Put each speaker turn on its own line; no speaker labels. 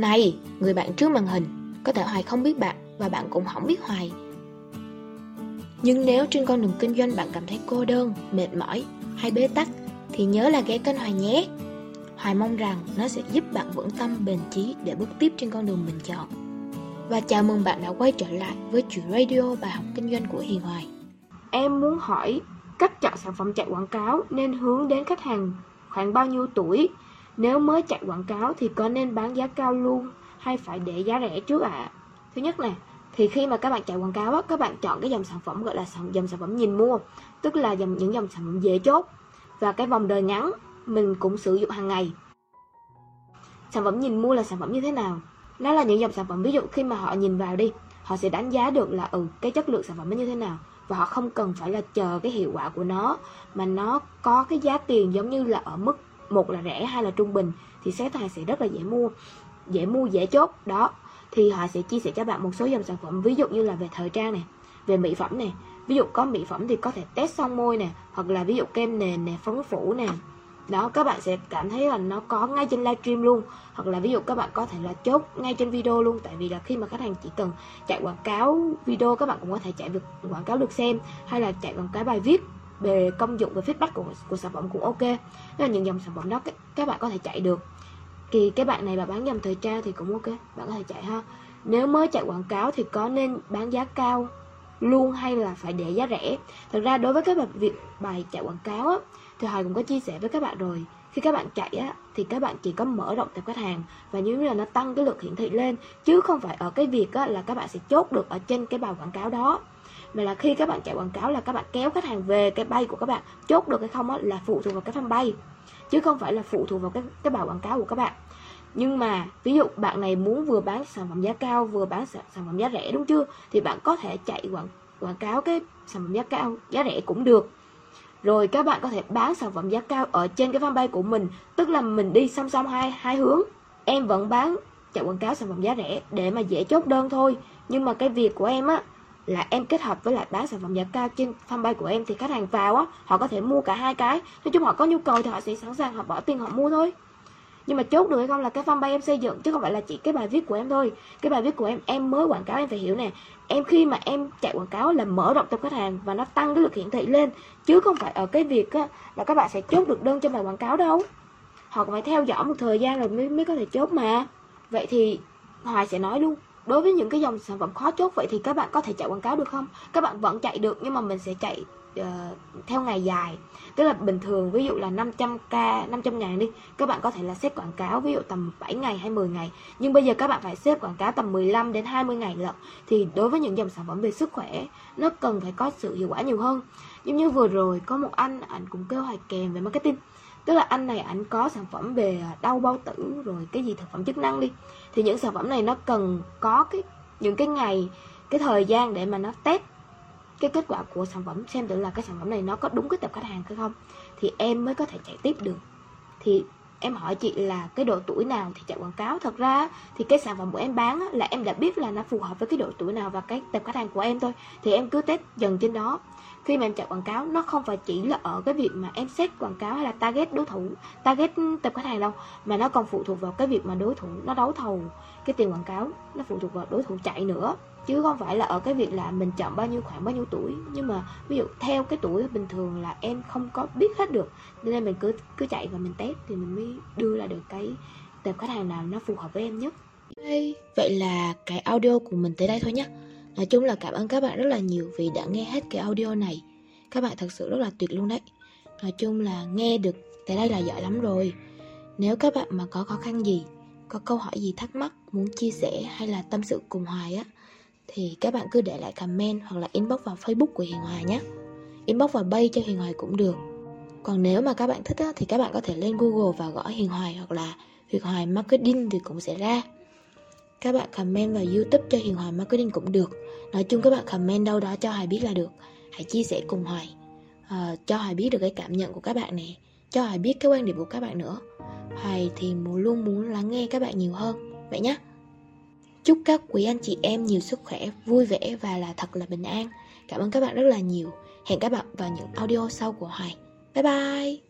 Này, người bạn trước màn hình, có thể Hoài không biết bạn và bạn cũng không biết Hoài. Nhưng nếu trên con đường kinh doanh bạn cảm thấy cô đơn, mệt mỏi hay bế tắc thì nhớ là ghé kênh Hoài nhé. Hoài mong rằng nó sẽ giúp bạn vững tâm bền chí để bước tiếp trên con đường mình chọn. Và chào mừng bạn đã quay trở lại với chuyện radio bài học kinh doanh của Hiền Hoài.
Em muốn hỏi cách chọn sản phẩm chạy quảng cáo nên hướng đến khách hàng khoảng bao nhiêu tuổi? Nếu mới chạy quảng cáo thì có nên bán giá cao luôn hay phải để giá rẻ trước ạ? À? Thứ nhất nè, thì khi mà các bạn chạy quảng cáo á, các bạn chọn cái dòng sản phẩm gọi là dòng sản phẩm nhìn mua, tức là dòng những dòng sản phẩm dễ chốt và cái vòng đời ngắn mình cũng sử dụng hàng ngày. Sản phẩm nhìn mua là sản phẩm như thế nào? Nó là những dòng sản phẩm ví dụ khi mà họ nhìn vào đi, họ sẽ đánh giá được là ừ cái chất lượng sản phẩm nó như thế nào và họ không cần phải là chờ cái hiệu quả của nó mà nó có cái giá tiền giống như là ở mức một là rẻ, hai là trung bình, thì xét hàng sẽ rất là dễ mua dễ mua, dễ chốt. Đó, thì họ sẽ chia sẻ cho bạn một số dòng sản phẩm, ví dụ như là về thời trang này về mỹ phẩm này ví dụ có mỹ phẩm thì có thể test son môi nè, hoặc là ví dụ kem nền nè, phấn phủ nè. Đó, các bạn sẽ cảm thấy là nó có ngay trên livestream luôn, hoặc là ví dụ các bạn có thể là chốt ngay trên video luôn. Tại vì là khi mà khách hàng chỉ cần chạy quảng cáo video, các bạn cũng có thể chạy được quảng cáo được xem, hay là chạy quảng cáo bài viết về công dụng và feedback của, của sản phẩm cũng ok. Đó là những dòng sản phẩm đó các, các bạn có thể chạy được. Thì cái bạn này là bán dòng thời trang thì cũng ok bạn có thể chạy ha. Nếu mới chạy quảng cáo thì có nên bán giá cao luôn hay là phải để giá rẻ? Thật ra đối với cái việc bài chạy quảng cáo á, thì Hoài cũng có chia sẻ với các bạn rồi. Khi các bạn chạy á thì các bạn chỉ có mở rộng tập khách hàng và như là nó tăng cái lượt hiển thị lên chứ không phải ở cái việc á, là các bạn sẽ chốt được ở trên cái bài quảng cáo đó mà là khi các bạn chạy quảng cáo là các bạn kéo khách hàng về cái bay của các bạn chốt được hay không á, là phụ thuộc vào cái fanpage chứ không phải là phụ thuộc vào cái cái bài quảng cáo của các bạn. Nhưng mà ví dụ bạn này muốn vừa bán sản phẩm giá cao vừa bán sản, phẩm giá rẻ đúng chưa thì bạn có thể chạy quảng quảng cáo cái sản phẩm giá cao giá rẻ cũng được. Rồi các bạn có thể bán sản phẩm giá cao ở trên cái fanpage của mình tức là mình đi song song hai hai hướng. Em vẫn bán chạy quảng cáo sản phẩm giá rẻ để mà dễ chốt đơn thôi. Nhưng mà cái việc của em á là em kết hợp với lại bán sản phẩm giá cao trên fanpage của em thì khách hàng vào á họ có thể mua cả hai cái. Nói chung họ có nhu cầu thì họ sẽ sẵn sàng họ bỏ tiền họ mua thôi. Nhưng mà chốt được hay không là cái fanpage em xây dựng chứ không phải là chỉ cái bài viết của em thôi. Cái bài viết của em em mới quảng cáo em phải hiểu nè. Em khi mà em chạy quảng cáo là mở rộng tập khách hàng và nó tăng cái lượt hiển thị lên chứ không phải ở cái việc á, là các bạn sẽ chốt được đơn cho bài quảng cáo đâu. Họ phải theo dõi một thời gian rồi mới mới có thể chốt mà. Vậy thì hoài sẽ nói luôn đối với những cái dòng sản phẩm khó chốt vậy thì các bạn có thể chạy quảng cáo được không? Các bạn vẫn chạy được nhưng mà mình sẽ chạy uh, theo ngày dài. Tức là bình thường ví dụ là 500k 500 ngàn đi các bạn có thể là xếp quảng cáo ví dụ tầm 7 ngày hay 10 ngày. Nhưng bây giờ các bạn phải xếp quảng cáo tầm 15 đến 20 ngày lận. Thì đối với những dòng sản phẩm về sức khỏe nó cần phải có sự hiệu quả nhiều hơn. Giống như vừa rồi có một anh ảnh cũng kêu hoài kèm về marketing tức là anh này anh có sản phẩm về à, đau bao tử rồi cái gì thực phẩm chức năng đi. Thì những sản phẩm này nó cần có cái, những cái ngày, cái thời gian để mà nó test cái kết quả của sản phẩm xem thử là cái sản phẩm này nó có đúng cái tập khách hàng hay không. Thì em mới có thể chạy tiếp được. Thì em hỏi chị là cái độ tuổi nào thì chạy quảng cáo. Thật ra thì cái sản phẩm của em bán là em đã biết là nó phù hợp với cái độ tuổi nào và cái tập khách hàng của em thôi. Thì em cứ test dần trên đó. Khi mà em chạy quảng cáo, nó không phải chỉ là ở cái việc mà em xét quảng cáo hay là target đối thủ, target tập khách hàng đâu, mà nó còn phụ thuộc vào cái việc mà đối thủ nó đấu thầu. Cái tiền quảng cáo nó phụ thuộc vào đối thủ chạy nữa chứ không phải là ở cái việc là mình chọn bao nhiêu khoảng bao nhiêu tuổi. Nhưng mà ví dụ theo cái tuổi bình thường là em không có biết hết được. Nên mình cứ cứ chạy và mình test thì mình mới đưa ra được cái tệp khách hàng nào nó phù hợp với em nhất.
Hey, vậy là cái audio của mình tới đây thôi nhé nói chung là cảm ơn các bạn rất là nhiều vì đã nghe hết cái audio này. Các bạn thật sự rất là tuyệt luôn đấy. Nói chung là nghe được tới đây là giỏi lắm rồi. Nếu các bạn mà có khó khăn gì có câu hỏi gì thắc mắc muốn chia sẻ hay là tâm sự cùng hoài á thì các bạn cứ để lại comment hoặc là inbox vào Facebook của Hiền Hoài nhé. Inbox vào bay cho Hiền Hoài cũng được. Còn nếu mà các bạn thích á, thì các bạn có thể lên Google và gõ Hiền Hoài hoặc là Hiền Hoài Marketing thì cũng sẽ ra. Các bạn comment vào YouTube cho Hiền Hoài Marketing cũng được. Nói chung các bạn comment đâu đó cho Hoài biết là được. Hãy chia sẻ cùng Hoài. À, cho Hoài biết được cái cảm nhận của các bạn này. Cho Hoài biết cái quan điểm của các bạn nữa. Hoài thì luôn muốn lắng nghe các bạn nhiều hơn. Vậy nhé. Chúc các quý anh chị em nhiều sức khỏe, vui vẻ và là thật là bình an. Cảm ơn các bạn rất là nhiều. Hẹn các bạn vào những audio sau của Hoài. Bye bye!